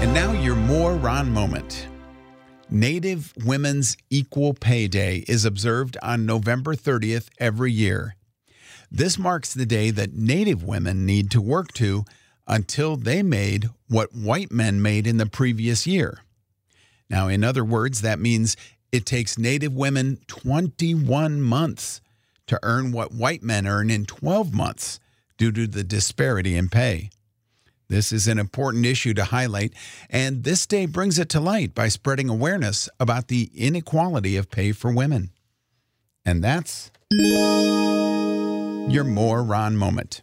And now your more Ron moment. Native Women's Equal Pay Day is observed on November 30th every year. This marks the day that Native women need to work to until they made what white men made in the previous year. Now, in other words, that means it takes Native women 21 months to earn what white men earn in 12 months due to the disparity in pay. This is an important issue to highlight, and this day brings it to light by spreading awareness about the inequality of pay for women. And that's your more Ron moment.